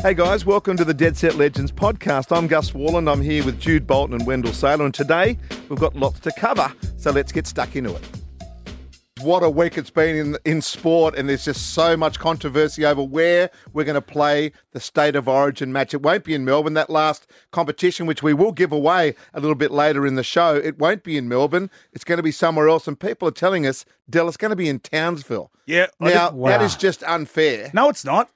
Hey guys, welcome to the Dead Set Legends podcast. I'm Gus Worland. I'm here with Jude Bolton and Wendell Sailor, and today we've got lots to cover, so let's get stuck into it. What a week it's been in in sport, and there's just so much controversy over where we're going to play the State of Origin match. It won't be in Melbourne. That last competition, which we will give away a little bit later in the show, it won't be in Melbourne. It's going to be somewhere else, and people are telling us, Dell, it's going to be in Townsville. Yeah. I Now did- that is just unfair. no, it's not, mate.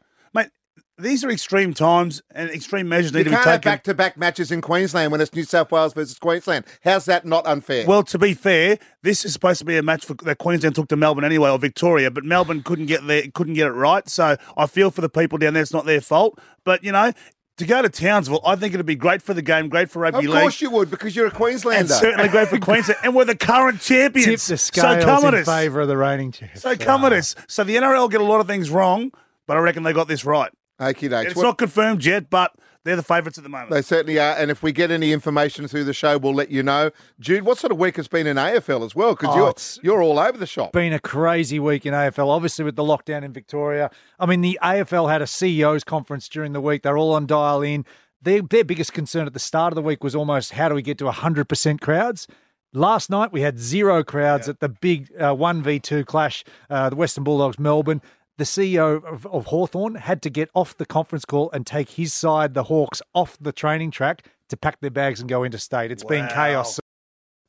These are extreme times, and extreme measures need You to be can't have taken. back-to-back matches in Queensland when it's New South Wales versus Queensland. How's that not unfair? well, to be fair, this is supposed to be a match for, that Queensland took to Melbourne anyway, or Victoria, but Melbourne couldn't get there, couldn't get it right. So I feel for the people down there; it's not their fault. But you know, to go to Townsville, I think it'd be great for the game, great for rugby league. of league. course you would, because you're a Queenslander. and Queenslander. certainly great for Queensland, and we're the current champions. Tip the so scales come at in us. favour of the reigning champs. So come at us. So the NRL get a lot of things wrong, but I reckon they got this right. Okie dokes. It's What- not confirmed yet, but they're the favourites at the moment. They certainly are. And if we get any information through the show, we'll let you know. Jude, what sort of week has been in AFL as well? Because Oh, you're, you're all over the shop. Been a crazy week in AFL, obviously with the lockdown in Victoria. I mean, the AFL had a CEOs conference during the week. They're all on dial in. Their, their biggest concern at the start of the week was almost how do we get to 100% crowds? Last night we had zero crowds at the big uh, 1v2 clash, uh, the Western Bulldogs Melbourne. The CEO of, of Hawthorn had to get off the conference call and take his side, the Hawks, off the training track to pack their bags and go interstate. It's been chaos.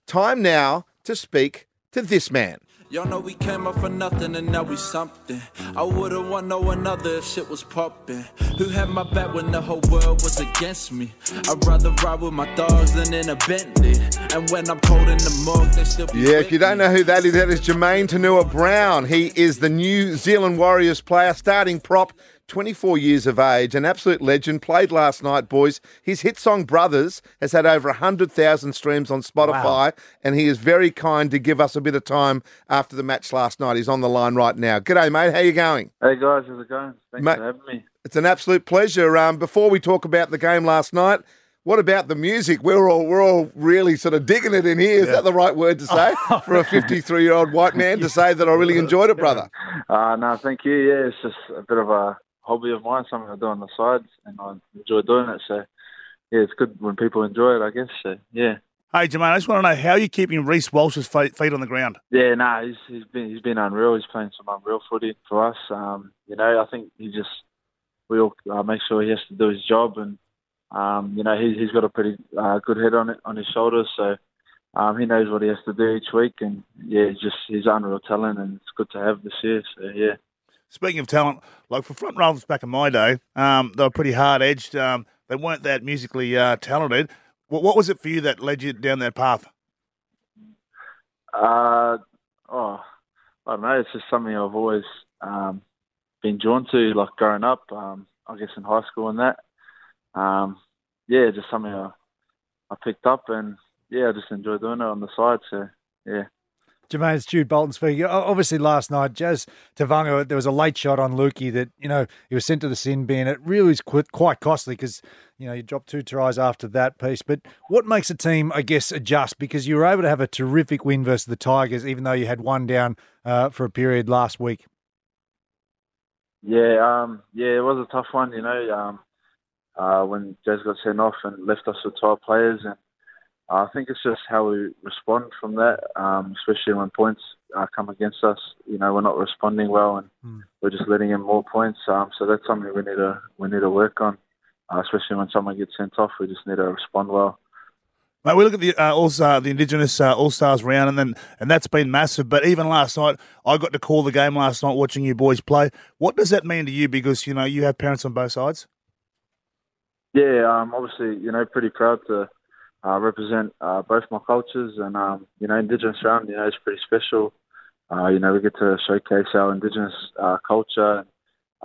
Time now to speak to this man. Y'all know we came up for nothing and now we something. I wouldn't want no another if shit was popping. Who had my back when the whole world was against me? I'd rather ride with my dogs than in a Bentley. And when I'm cold in the morgue, they still be Yeah, if you don't know who that is, that is Jamayne Taunoa-Brown. He is the New Zealand Warriors player, starting prop, 24 years of age, an absolute legend. Played last night, boys. His hit song Brothers has had over 100,000 streams on Spotify, and he is very kind to give us a bit of time after the match last night. He's on the line right now. G'day, mate. How you going? Hey guys, how's it going? Thanks Mate- for having me. It's an absolute pleasure. Um, before we talk about the game last night, what about the music? We're all we're all really sort of digging it in here. Is that the right word to say for a 53 year old white man to say that I really enjoyed it, brother? Uh, no, thank you. Yeah, it's just a bit of a hobby of mine, something I do on the side, and I enjoy doing it. So, yeah, it's good when people enjoy it, I guess. So, yeah. Hey, Jamayne, I just want to know how are you keeping Reece Walsh's feet, on the ground? Yeah, no, he's he's been he's been unreal. He's playing some unreal footy for us. Um, you know, I think he just we all uh, make sure he has to do his job, and um, you know he's he's got a pretty uh, good head on it on his shoulders, so um, he knows what he has to do each week, and yeah, he's just he's unreal talent, and it's good to have this year. So yeah. Speaking of talent, like for front rows back in my day, um, they were pretty hard edged. Um, they weren't that musically uh, talented. What, what was it for you that led you down that path? Uh, oh, I don't know. It's just something I've always um, been drawn to, like growing up. Um, I guess in high school and that. Um, yeah, just something I, I picked up, and yeah, I just enjoy doing it on the side. So yeah. Jamayne, it's Jude Bolton speaking. Obviously, last night, Jazz Tevaga, there was a late shot on Lukey that, you know, he was sent to the sin bin. It really quite, quite costly because, you know, you dropped two tries after that piece. But what makes a team, I guess, adjust? Because you were able to have a terrific win versus the Tigers, even though you had one down uh, for a period last week. Yeah, um, yeah, it was a tough one, you know. Um, uh, when Jazz got sent off and left us with 12 players, and I think it's just how we respond from that, um, especially when points uh, come against us. You know, we're not responding well, and Hmm. we're just letting in more points. Um, so that's something we need to we need to work on, uh, especially when someone gets sent off. We just need to respond well. Mate, we look at the uh, all the Indigenous uh, All Stars round, and then and that's been massive. But even last night, I got to call the game last night, watching you boys play. What does that mean to you? Because you know you have parents on both sides. Yeah, um, obviously, you know, pretty proud to uh, represent uh, both my cultures, and um, you know, Indigenous round, you know, it's pretty special. Uh, you know, we get to showcase our Indigenous uh, culture, and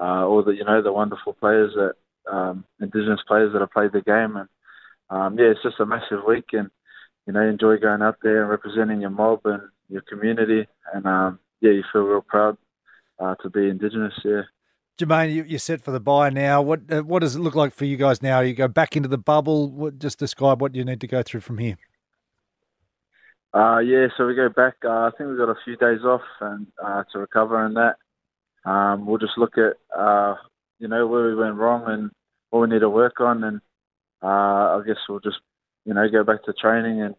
uh, all the you know the wonderful players that um, Indigenous players that have played the game, and um, yeah, it's just a massive week, and you know, enjoy going out there and representing your mob and your community, and um, yeah, you feel real proud uh, to be Indigenous. Yeah. Jamayne, you, you're set for the buy now. What uh, what does it look like for you guys now? You go back into the bubble. What, just describe what you need to go through from here. Uh, yeah, so we go back. Uh, I think we've got a few days off and uh, to recover and that. Um, we'll just look at, uh, you know, where we went wrong and what we need to work on, and uh, I guess we'll just you know go back to training and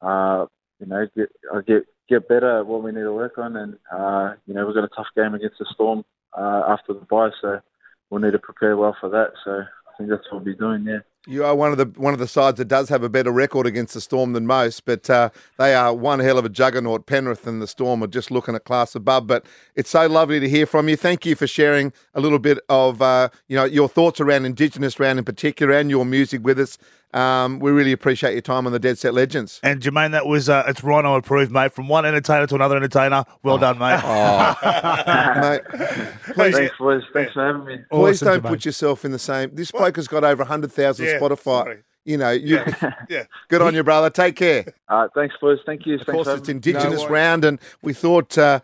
uh, you know get get get better at what we need to work on, and you know we've got a tough game against the Storm uh, after the bye, so we'll need to prepare well for that. So I think that's what we'll be doing. Yeah. You are one of the one of the sides that does have a better record against the Storm than most, but uh, they are one hell of a juggernaut. Penrith and the Storm are just looking a class above. But it's so lovely to hear from you. Thank you for sharing a little bit of uh, you know your thoughts around Indigenous round in particular and your music with us. Um, we really appreciate your time on the Dead Set Legends. And Jamayne, that was uh, it's Rhino approved, mate. From one entertainer to another entertainer. Well done, mate. Mate, please, Thanks, boys. Thanks for having me. please Awesome, don't Jamayne. put yourself in the same. This bloke has got over hundred thousand Yeah, Spotify. sorry. You know, you, Yeah. good on you, brother. Take care. Uh, thanks, boys. Thank you. Of thanks course, for it's. Indigenous worries. round, and we thought, uh,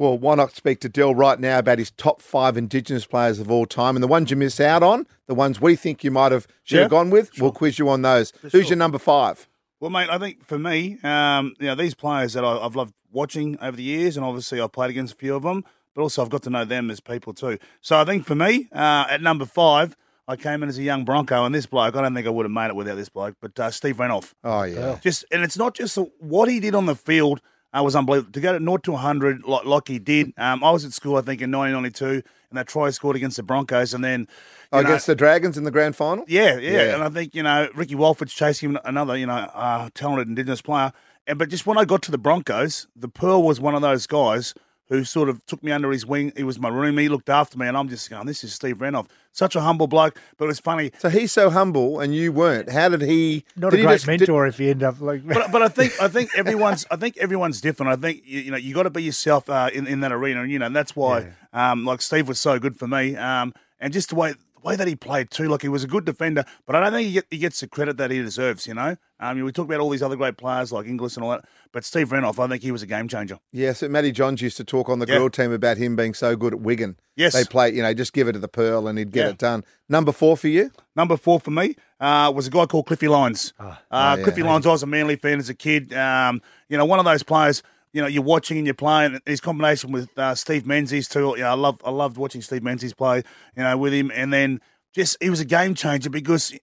well, why not speak to Dell right now about his top five Indigenous players of all time, and the ones you miss out on, the ones we think you might have should Yeah, have gone with. We'll quiz you on those. Who's sure. your number five? Well, mate, I think for me, um, you know, these players that I, I've loved watching over the years, and obviously I've played against a few of them, but also I've got to know them as people too. So I think for me, uh, at number five, I came in as a young Bronco, and this bloke, I don't think I would have made it without this bloke, but uh, Steve Renouf. Oh yeah, Just and it's not just what he did on the field uh, was unbelievable. To go to 0 to 100 like, like he did. Um, I was at school, I think, in 1992, and that try scored against the Broncos, and then oh, know, against the Dragons in the grand final. yeah, yeah, Yeah. and I think you know Ricky Walford's chasing him, another you know uh, talented Indigenous player. And but just when I got to the Broncos, the Pearl was one of those guys who sort of took me under his wing. He was my roomie, he looked after me, and I'm just going, "This is Steve Renouf, such a humble bloke." But it was funny. So he's so humble, and you weren't. How did he? Not did a he great just- did- mentor if you end up like. But, but I think I think everyone's I think everyone's different. I think you, you know you got to be yourself uh, in in that arena, and you know and that's why um, like Steve was so good for me, um, and just the way the way that he played too. Like he was a good defender, but I don't think he, get, he gets the credit that he deserves. You know, um, we talk about all these other great players like Inglis and all that, but Steve Renouf, I think he was a game changer. Yeah, so Matty Johns used to talk on the Yeah. girl team about him being so good at Wigan. Yes. they play. You know, just give it to the Pearl, and he'd get Yeah. it done. Number four for you. Number four for me uh, was a guy called Cliffy Lyons. uh, Oh, yeah. Cliffy Lyons, I was a Manly fan as a kid. Um, you know, one of those players. You know, you're watching and you're playing. His combination with uh, Steve Menzies too. You know, I love, I loved watching Steve Menzies play. You know, with him, and then just he was a game changer because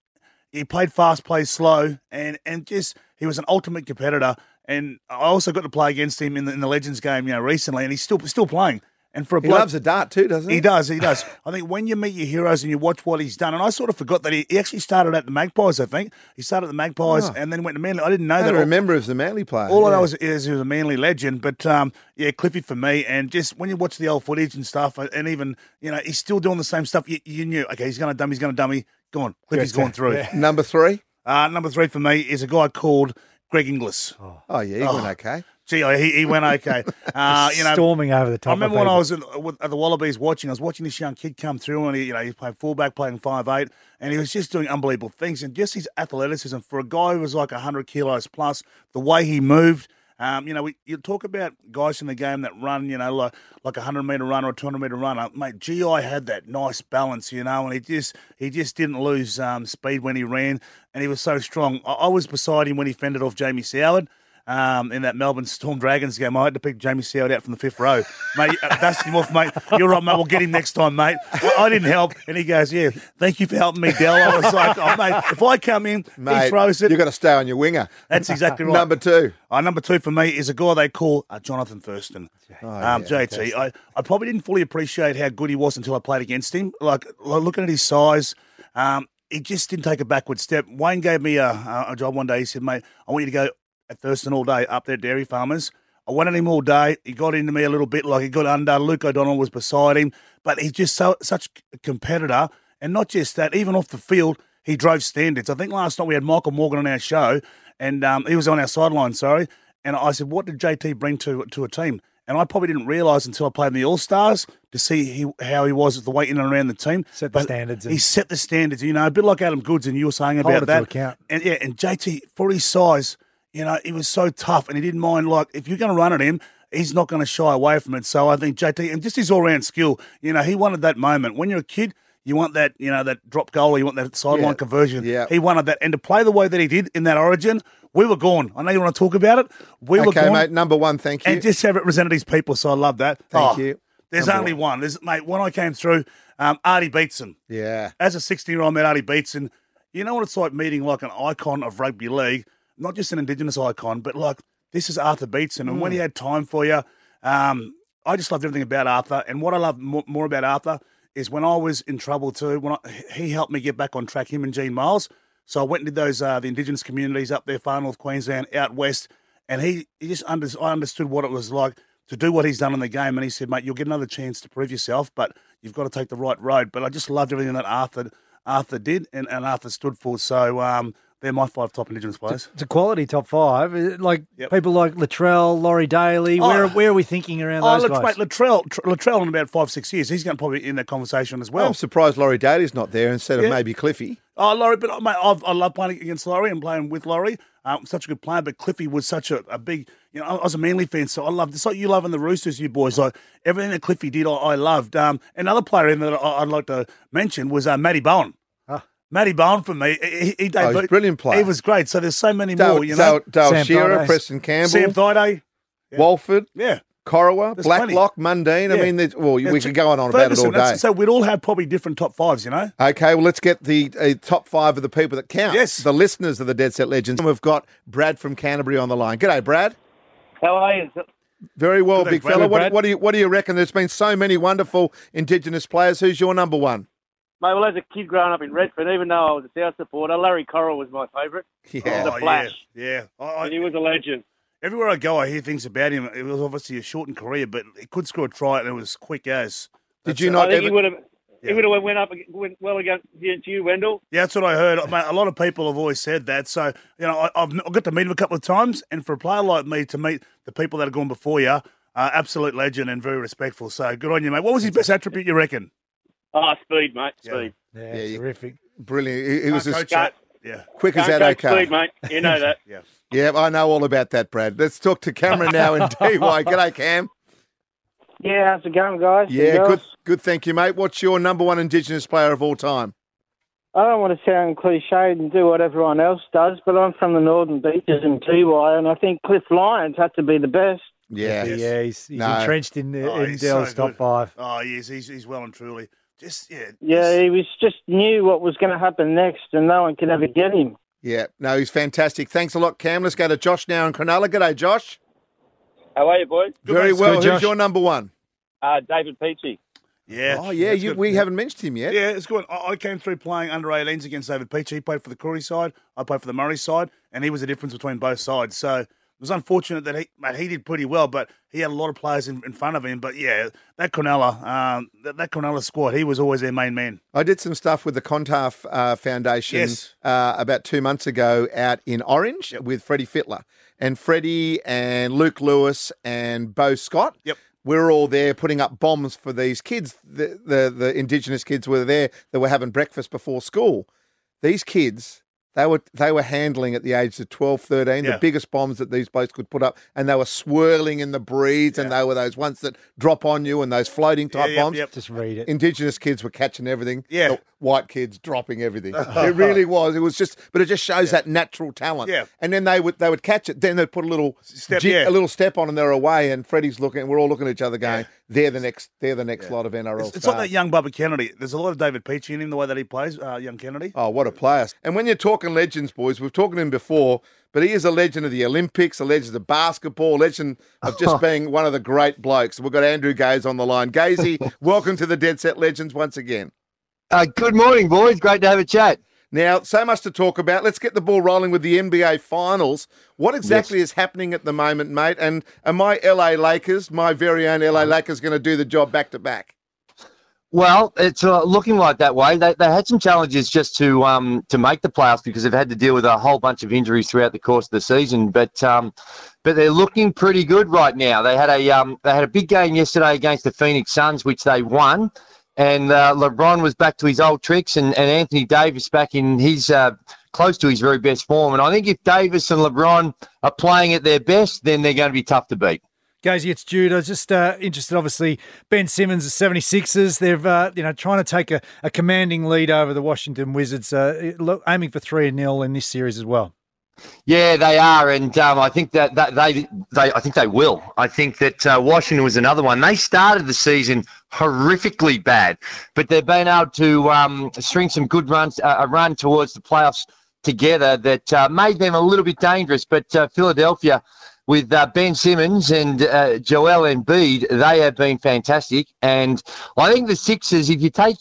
he played fast, played slow, and and just he was an ultimate competitor. And I also got to play against him in the, in the Legends game, you know, recently, and he's still still playing. And for a He bloke, loves a dart too, doesn't he? he does, he does. I think when you meet your heroes and you watch what he's done, and I sort of forgot that he, he actually started at the Magpies. I think he started at the Magpies Oh. and then went to Manly. I didn't know I that. don't remember if the Manly player. All I know is, is he was a Manly legend, but um, yeah, Cliffy for me. And just when you watch the old footage and stuff, and even you know he's still doing the same stuff. You, you knew, okay, he's going to dummy, he's going to dummy. Go on, Cliffy's Yeah, gone through. yeah. number three. Uh, number three for me is a guy called Greg Inglis. Oh yeah, he went okay. Gee, he, he went okay. Uh, you know, storming over the top. I remember when I was at, at the Wallabies watching. I was watching this young kid come through, and he, you know, he played fullback, playing five eight, and he was just doing unbelievable things. And just his athleticism for a guy who was like hundred kilos plus, the way he moved. Um, you know, we, you talk about guys in the game that run, you know, like like a hundred meter runner or two hundred meter runner. Mate, GI had that nice balance, you know, and he just he just didn't lose um, speed when he ran, and he was so strong. I, I was beside him when he fended off Jamie Soward um, in that Melbourne Storm Dragons game. I had to pick Jamie Soward out from the fifth row. mate, dust him off, mate. You're right, mate. We'll get him next time, mate. I, I didn't help. And he goes, Yeah, thank you for helping me, Dell. I was like, Oh, mate, if I come in, Mate, he throws it. You've got to stay on your winger. That's exactly right. Number two. Uh, number two for me is a guy they call uh, Jonathan Thurston. Oh, um, JT. I, I probably didn't fully appreciate how good he was until I played against him. Like, like looking at his size, um, he just didn't take a backward step. Wayne gave me a, a job one day. He said, mate, I want you to go at Thurston all day up there Dairy Farmers. I wanted him all day. He got into me a little bit, like he got under. Luke O'Donnell was beside him, but he's just so such a competitor. And not just that, even off the field, he drove standards. I think last night we had Michael Morgan on our show, and um, he was on our sideline. Sorry, and I said, "What did JT bring to to a team?" And I probably didn't realise until I played in the All Stars to see he, how he was the weight in and around the team. Set the But standards He set the standards. You know, a bit like Adam Goodes, and you were saying Hold about that. account. And yeah, and JT for his size, you know, he was so tough, and he didn't mind. Like if you're going to run at him, he's not going to shy away from it. So I think JT and just his all round skill. You know, he wanted that moment when you're a kid. You want that, you know, that drop goal, or you want that sideline Yeah. conversion. Yeah. He wanted that, and to play the way that he did in that Origin, we were gone. I know you want to talk about it. We were Okay, gone, mate. Number one. Thank you. and just have it represented his people. So I love that. Thank Oh, you. There's Number only one. There's mate. When I came through, um, Artie Beetson. Yeah. As a 16 year old, met Artie Beetson. You know what it's like meeting like an icon of rugby league, not just an Indigenous icon, but like this is Arthur Beetson. And when he had time for you, um, I just loved everything about Arthur. And what I love more, more about Arthur is when I was in trouble too. When I, he helped me get back on track, him and Gene Miles. So I went and did those uh, the Indigenous communities up there, far north Queensland, out west, and he, he just under, I understood what it was like to do what he's done in the game. And he said, mate, you'll get another chance to prove yourself, but you've got to take the right road. But I just loved everything that Arthur Arthur did and, and Arthur stood for. So um, they're my five top Indigenous players. It's a quality top five. Like Yep. people like Latrell, Laurie Daly. Oh. Where where are we thinking around Oh, those look, guys? mate, Latrell, Tr- Latrell in about five, six years, he's going to probably be in that conversation as well. I'm surprised Laurie Daly's not there instead of Yeah. maybe Cliffy. Oh, Laurie, but mate, I've, I love playing against Laurie and playing with Laurie. Um, such a good player, but Cliffy was such a, a big, you know, I was a Manly fan, so I loved It's like you loving the Roosters, you boys. Like everything that Cliffy did, I, I loved. Um, another player in that I, I'd like to mention was uh, Matty Bowen. Matty Bowen for me, he, he, he Oh, he's a brilliant player. He was great. So there's so many Dale, more, you know. Dale, Dale Sam Shearer, Thaiday. Preston Campbell, Sam Thaiday, Walford, yeah. Corowa, There's Blacklock, Mundine. I mean, there's- well, Yeah, we could go on and on about it all day. So we'd all have probably different top fives, you know. Okay, well, let's get the uh, top five of the people that count. Yes. The listeners of the Dead Set Legends. And We've got Brad from Canterbury on the line. G'day, Brad. How are you? Very well, G'day, big Brad. fella. What, what do you what do you reckon? There's been so many wonderful Indigenous players. Who's your number one? Mate, well, as a kid growing up in Redfern, even though I was a South supporter, Larry Corowa was my favourite. Yeah. The Flash. Yeah, yeah. I, And he was a legend. everywhere I go, I hear things about him. It was obviously a shortened career, but he could score a try, and it was quick as. Did That's you it. not I think ever- he would have. Yeah. He would have went up ag- went well against you, you, Wendell. Yeah, that's what I heard. Mate, a lot of people have always said that. So, you know, I, I've, I've got to meet him a couple of times, and for a player like me to meet the people that have gone before you, uh, absolute legend and very respectful. So, good on you, mate. What was his best attribute, you reckon? Oh, speed, mate. Yeah. Speed. yeah, Yeah, you- terrific. Brilliant. He, he was Can't as coach. Yeah. quick as Can't that. Okay. speed, mate. You know that. Yeah. Yeah, I know all about that, Brad. Let's talk to Cameron now in Dee Why. G'day, Cam. Yeah, how's it going, guys? Yeah, good. Good. Thank you, mate. What's your number one Indigenous player of all time? I don't want to sound cliched and do what everyone else does, but I'm from the Northern Beaches in Dee Why, and I think Cliff Lyons had to be the best. Yeah. Yeah, he's, he's No. entrenched in, the, Oh, in Dell's so top good. five. Oh, yes, he's, he's well and truly. Just, yeah. Yeah, just- he was just knew what was going to happen next, and no one could ever get him. Yeah. No, he's fantastic. Thanks a lot, Cam. Let's go to Josh now in Cronulla. G'day, Josh. How are you, boys? Good Very well. Good, Who's Josh. your number one? Uh, David Peachey. yeah. Oh, yeah. You, good. we haven't mentioned him yet. Yeah, it's good. I, I came through playing under 18s against David Peach. He played for the Cowra side. I played for the Murray side, and he was the difference between both sides. So it was unfortunate that he, mate, he did pretty well, but he had a lot of players in, in front of him. But yeah, that Cronulla, um, that, that Cronulla squad, he was always their main man. I did some stuff with the Clontarf uh, Foundation Yes. uh, about two months ago out in Orange with Freddie Fittler. And Freddie and Luke Lewis and Beau Scott. Yep. we're all there putting up bombs for these kids. The, the, the Indigenous kids were there that were having breakfast before school. These kids, they were they were handling at the age of 12, 13, Yeah. the biggest bombs that these blokes could put up. And they were swirling in the breeze. And they were those ones that drop on you and those floating type Yeah, yep, bombs. yep. Just read it. Indigenous kids were catching everything. Yeah. The white kids dropping everything. it really was. It was just, but it just shows that natural talent. Yeah. And then they would they would catch it. Then they'd put a little Step, jig- yeah. a little step on, and they're away. And Freddie's looking. We're all looking at each other, going, "They're the next. They're the next lot of NRL It's, it's stars." like that young Bubba Kennedy. There's a lot of David Peachey in him, the way that he plays, uh, young Kennedy. Oh, what a player! And when you're talking legends, boys, we've talked to him before, but he is a legend of the Olympics, a legend of basketball, a legend of just being one of the great blokes. We've got Andrew Gaze on the line. Gazy, welcome to the Dead Set Legends once again. Uh, good morning, boys. Great to have a chat. Now, so much to talk about. Let's get the ball rolling with the NBA Finals. What exactly is happening at the moment, mate? And are my LA Lakers, my very own LA Lakers, going to do the job back to back? Well, it's uh, looking like that way. They, they had some challenges just to um, to make the playoffs because they've had to deal with a whole bunch of injuries throughout the course of the season. But um, but they're looking pretty good right now. They had a um, they had a big game yesterday against the Phoenix Suns, which they won. And uh, LeBron was back to his old tricks, and, and Anthony Davis back in his uh, close to his very best form. And I think if Davis and LeBron are playing at their best, then they're going to be tough to beat. Gazy, it's Jude. I was just uh, interested, obviously, Ben Simmons, the 76ers, they've, uh, you know, trying to take a, a commanding lead over the Washington Wizards, uh, aiming for 3 0 in this series as well. Yeah, they are, and um, I think that, that they, they, I think they will. I think that uh, Washington was another one. They started the season horrifically bad, but they've been able to um, string some good runs, uh, a run towards the playoffs together that uh, made them a little bit dangerous. But uh, Philadelphia, with uh, Ben Simmons and uh, Joel Embiid, they have been fantastic. And I think the Sixers, if you take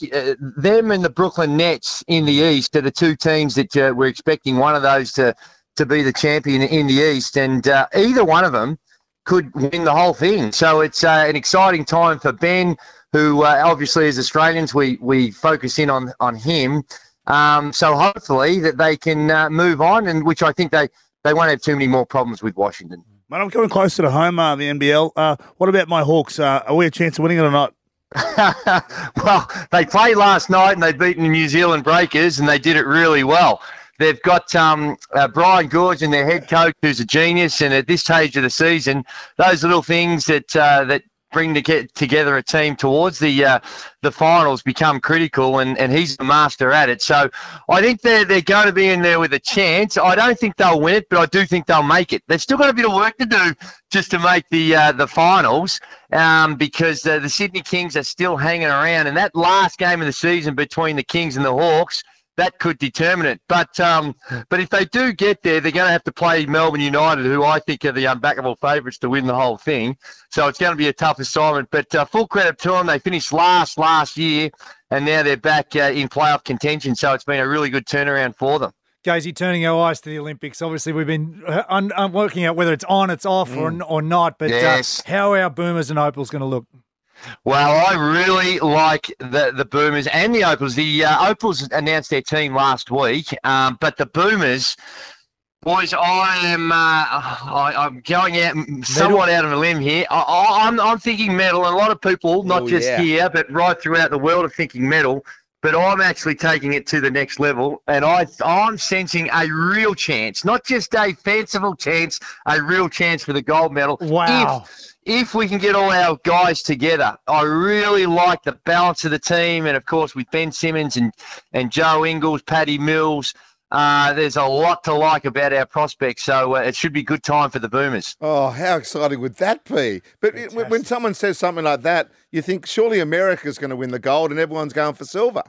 them and the Brooklyn Nets in the East, are the two teams that we're expecting one of those to to be the champion in the East, and uh, either one of them could win the whole thing. So it's uh, an exciting time for Ben, who uh, obviously as Australians we we focus in on on him. Um, so hopefully that they can uh, move on, and which I think they they won't have too many more problems with Washington. Mate, I'm coming closer to home, uh, the NBL. Uh, what about my Hawks? Uh, are we a chance of winning it or not? well, they played last night and they've beaten the New Zealand Breakers, and they did it really well. They've got um, uh, Brian Goorjian and their head coach, who's a genius. And at this stage of the season, those little things that uh, that bring to get together a team towards the uh, the finals become critical, and, and he's the master at it. So I think they're they're going to be in there with a chance. I don't think they'll win it, but I do think they'll make it. They've still got a bit of work to do just to make the uh, the finals, um, because uh, the Sydney Kings are still hanging around, and that last game of the season between the Kings and the Hawks that could determine it. But um, but if they do get there, they're going to have to play Melbourne United, who I think are the unbackable favourites to win the whole thing. So it's going to be a tough assignment. But uh, full credit to them. They finished last last year, and now they're back uh, in playoff contention. So it's been a really good turnaround for them. Gazy, turning our eyes to the Olympics. Obviously, we've been uh, un- un- working out whether it's on, it's off, or, or not. But Yes. uh, how are our Boomers and Opals going to look? Well, I really like the the Boomers and the Opals. The uh, Opals announced their team last week, um, but the Boomers, boys, I am uh, I, I'm going out somewhat out of a limb here. I, I, I'm I'm thinking medal, and a lot of people, not Oh, just yeah. here, but right throughout the world, are thinking medal. But I'm actually taking it to the next level, and I I'm sensing a real chance, not just a fanciful chance, a real chance for the gold medal. Wow. If if we can get all our guys together, I really like the balance of the team, and of course with Ben Simmons and and Joe Ingles, Paddy Mills. Uh, there's a lot to like about our prospects, so uh, it should be good time for the Boomers. Oh, how exciting would that be? But it, when- when someone says something like that, you think surely America's going to win the gold and everyone's going for silver.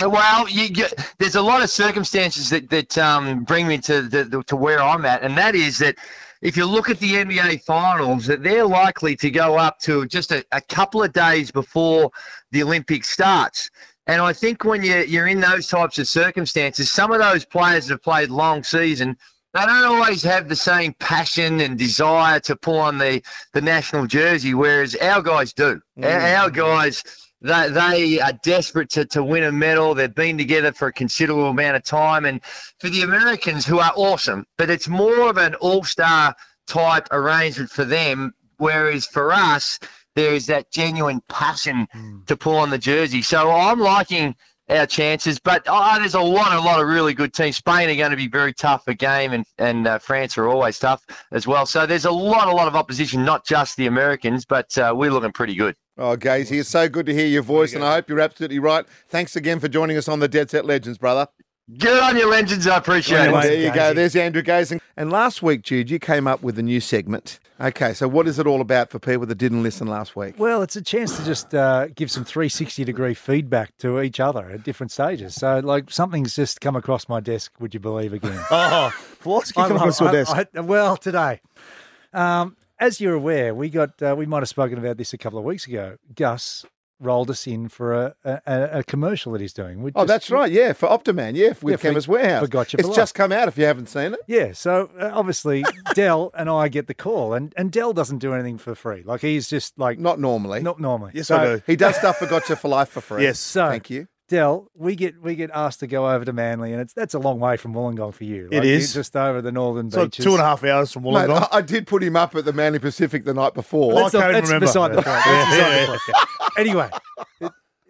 Well, you, you, there's a lot of circumstances that that um, bring me to the, the, to where I'm at, and that is that if you look at the NBA finals, that they're likely to go up to just a, a couple of days before the Olympics starts. And I think when you, you're in those types of circumstances, some of those players that have played long season, they don't always have the same passion and desire to pull on the, the national jersey, whereas our guys do. Our, mm. our guys, they, they are desperate to, to win a medal. They've been together for a considerable amount of time. And for the Americans, who are awesome, but it's more of an all star type arrangement for them. Whereas for us, there is that genuine passion hmm. to pull on the jersey. So I'm liking our chances, but oh, there's a lot, a lot of really good teams. Spain are going to be very tough a game, and and uh, France are always tough as well. So there's a lot, a lot of opposition, not just the Americans, but uh, we're looking pretty good. Oh, Gazy, it's so good to hear your voice, and I hope you're absolutely right. Thanks again for joining us on the Dead Set Legends, brother. Good on your legends. I appreciate Anyway, it. there you go. There's Andrew Gazing. And last week, Jude, you came up with a new segment. Okay, so what is it all about for people that didn't listen last week? Well, it's a chance to just uh, give some 360 degree feedback to each other at different stages. So, like, something's just come across my desk, would you believe again? Oh, what's come across your I'm- desk? I- well, today, um, as you're aware, we got uh, we might have spoken about this a couple of weeks ago. Gus rolled us in for a, a, a commercial that he's doing. We Oh, just- that's right. Yeah, for Optiman. Yeah, with Yeah, for- Chemist Warehouse. for Gotcha It's for just come out if you haven't seen it. Yeah, so uh, obviously Dell and I get the call, and and Dell doesn't do anything for free. Like he's just like Not normally. not normally. Yes, So- I do. He does stuff for Gotcha for Life for free. Yes. So Thank you. Dell, we get we get asked to go over to Manly, and it's that's a long way from Wollongong for you. It Like, is. you're just over the northern So beaches. two and a half hours from Mate, Wollongong. I, I did put him up at the Manly Pacific the night before. Well, That's, I can't that's remember. beside the point. That's Yeah, beside yeah, the point. Anyway,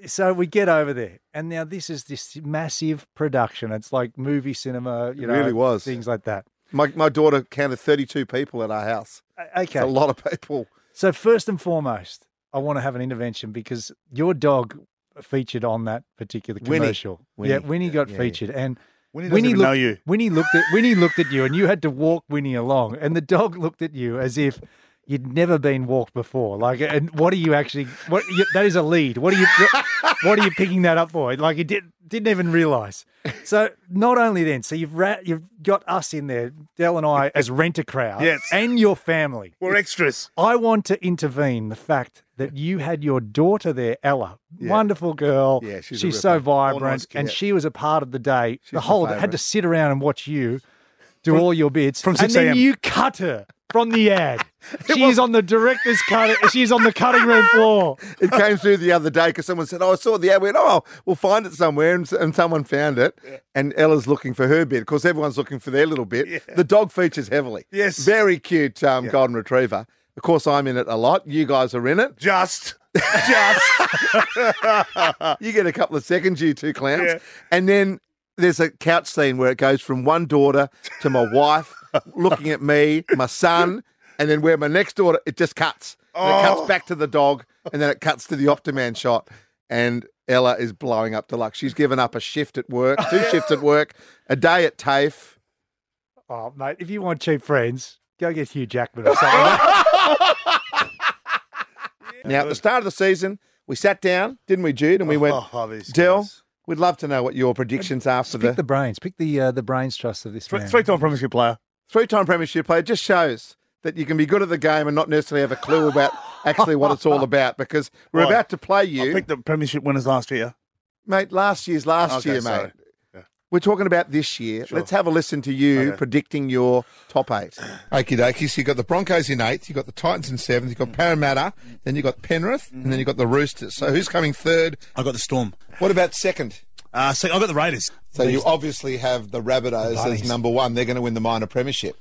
so we get over there, and now this is this massive production. It's like movie cinema, you It know, really was. things like that. My, my daughter counted 32 people at our house. O- It's Okay, a lot of people. so first and foremost, I want to have an intervention because your dog featured on that particular commercial. Winnie. Yeah, Winnie got Yeah, yeah. featured, and Winnie doesn't looked, know you. Winnie looked at Winnie looked at you, and you had to walk Winnie along, and the dog looked at you as if you'd never been walked before. Like, and what are you actually? What you, that is a lead. What are you? What are you picking that up for? Like, you did didn't even realise. So not only then, so you've ra- you've got us in there, Dell and I, as rent a crowd, Yes. and your family. We're extras. I want to intervene the fact that you had your daughter there, Ella, wonderful girl. Yeah, she's a so vibrant, nice and she was a part of the day. She's the whole had to sit around and watch you do all your bits, from and 6 then a.m.. you cut her from the ad. She's on the director's cut. She's on the cutting room floor. It came through the other day because someone said, "Oh, I saw the ad." We went, "Oh, we'll find it somewhere," and, and someone found it. And Ella's looking for her bit. Of course, everyone's looking for their little bit. The dog features heavily. Yes. very cute um, golden retriever. Of course, I'm in it a lot. You guys are in it. Just, just. You get a couple of seconds, you two clowns, Yeah. and then there's a couch scene where it goes from one daughter to my wife looking at me, my son, and then where my next daughter, it just cuts. And it cuts Oh. back to the dog, and then it cuts to the Optiman shot, and Ella is blowing up deluxe. She's given up a shift at work, two shifts at work, a day at TAFE. Oh, mate, if you want cheap friends, go get Hugh Jackman or something. Now, at the start of the season, we sat down, didn't we, Jude? And we went, Oh, these Dell, guys. we'd love to know what your predictions are for Pick the the brains. Pick the uh, the brains trust of this Three, man. three-time premiership player. Three-time premiership player. Just shows that you can be good at the game and not necessarily have a clue about actually what it's all about because we're Right. about to play you. I you, picked the premiership winners last year. mate. Last year's last Okay, year, mate. sorry. Yeah. We're talking about this year. Sure. Let's have a listen to you Okay. predicting your top eight. Okie dokie. So you've got the Broncos in eighth, you've got the Titans in seventh, you've got mm. Parramatta, then you've got Penrith, and then mm-hmm. you've got the Roosters. So who's coming third? I've got the Storm. What about second? Uh, so I got the Raiders. So you obviously have the Rabbitohs as number one. They're going to win the minor premiership.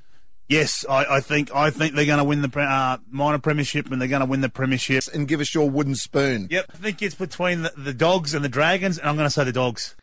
Yes, I, I think I think they're going to win the uh, minor premiership and they're going to win the premiership. And give us your wooden spoon. Yep, I think it's between the, the Dogs and the Dragons, and I'm going to say the Dogs.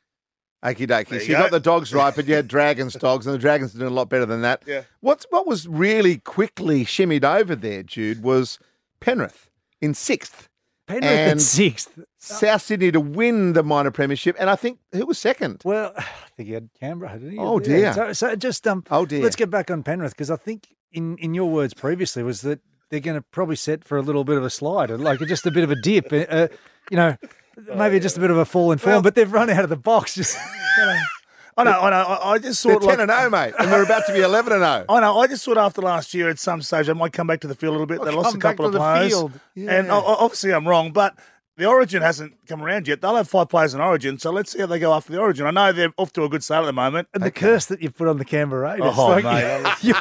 Okie dokie. So you you go. got the dogs right, but you had Dragons dogs, and the Dragons are doing a lot better than that. Yeah. What's what was really quickly shimmied over there, Jude, was Penrith in sixth. Penrith And- at sixth. South Sydney to win the minor premiership, and I think who was second? Well, I think he had Canberra, didn't he? Oh, Yeah. dear. So, so just um, Oh, dear. Let's get back on Penrith because I think in in your words previously was that they're going to probably set for a little bit of a slide, like just a bit of a dip. uh, Uh, you know, maybe just a bit of a fall in form, but they've run out of the box. Just you know. I know, I know. I, I just They're thought like, ten and zero, mate, and they're about to be eleven and oh. zero. I know. I just thought after last year, at some stage, they might come back to the field a little bit. They Well, lost a couple of players, field. and obviously I'm wrong, but the Origin hasn't come around yet. They'll have five players in Origin, so let's see how they go after the Origin. I know they're off to a good start at the moment, and the curse that you've put on the Canberra Raiders. Oh, like, mate. you-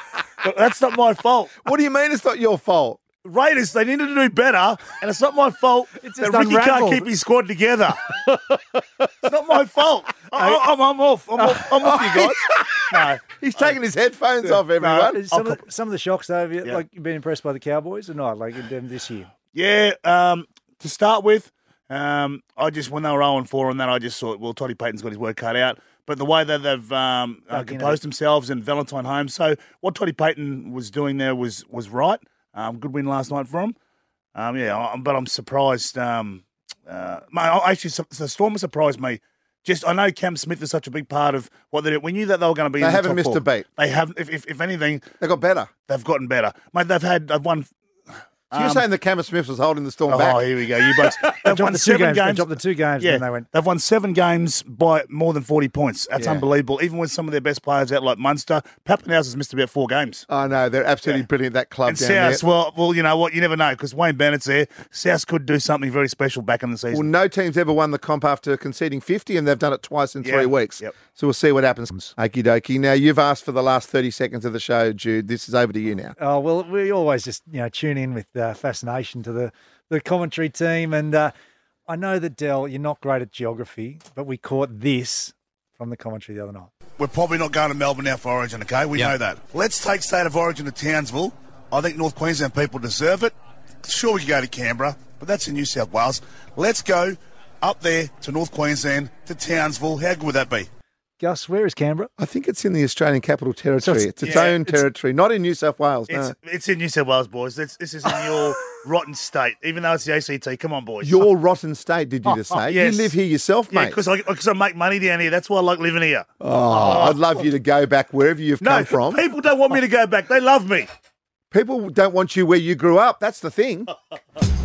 that's not my fault. What do you mean it's not your fault? Raiders, they needed to do better, and it's not my fault It's that just Ricky can't keep his squad together. it's not my fault. I, I, I'm, I'm off. I'm off. I'm off, you guys. No, He's taking his headphones off, everyone. some, of the, some of the shocks though, have you, Yeah. like you've been impressed by the Cowboys or not? Like in them this year. Yeah, um, to start with, um, I just when they were 0 4 on that, I just thought, well, Toddy Payten's got his work cut out. But the way that they've um, uh, Dug in a composed themselves and Valentine Holmes, so what Toddy Payton was doing there was was right. Um, good win last night for him. Um, yeah, I, but I'm surprised. Um, uh, mate, actually, su- the Storm surprised me. Just I know Cam Smith is such a big part of what they did. We knew that they were going to be. They in the haven't missed four. a beat. They haven't. If, if, if anything, They got better. they've gotten better. Mate, they've had they've won. So you're um, saying the Cameron Smith was holding the storm Oh, back? Oh, here we go. You blokes. They've Dropped won the two seven games. They games. dropped the two games, Yeah, and then they went. they've won seven games by more than 40 points. That's Yeah. unbelievable. Even with some of their best players out like Munster, Papenhuyzen has missed about four games. I know they're absolutely brilliant. That club And down South, there. well, well, you know what? You never know because Wayne Bennett's there. South could do something very special back in the season. Well, no team's ever won the comp after conceding 50, and they've done it twice in Yeah. three weeks. Yep. So we'll see what happens. Okie dokie. Now, you've asked for the last 30 seconds of the show, Jude. This is over to you now. Oh well, we always just you know tune in with uh, fascination to the the commentary team, and uh, I know that Dell, you're not great at geography, but we caught this from the commentary the other night. We're probably not going to Melbourne now for Origin, okay? We know that. Let's take State of Origin to Townsville. I think North Queensland people deserve it. Sure, we could go to Canberra, but that's in New South Wales. Let's go up there to North Queensland, to Townsville. How good would that be? Gus, where is Canberra? I think it's in the Australian Capital Territory. it's- it's its yeah, own it's- territory, not in New South Wales. No. It's, it's in New South Wales, boys. This, this is in your rotten state, even though it's the ACT. Come on, boys. Your rotten state, did you just say? Yes. You live here yourself, yeah, mate. because I, 'cause I make money down here. That's why I like living here. oh, I'd love you to go back wherever you've No, come from. people don't want me to go back. They love me. People don't want you where you grew up. That's the thing.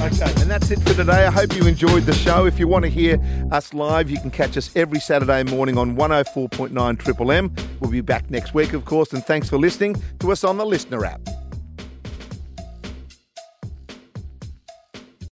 Okay, and that's it for today. I hope you enjoyed the show. If you want to hear us live, you can catch us every Saturday morning on 104.9 Triple M. We'll be back next week, of course, and thanks for listening to us on the LiSTNR app.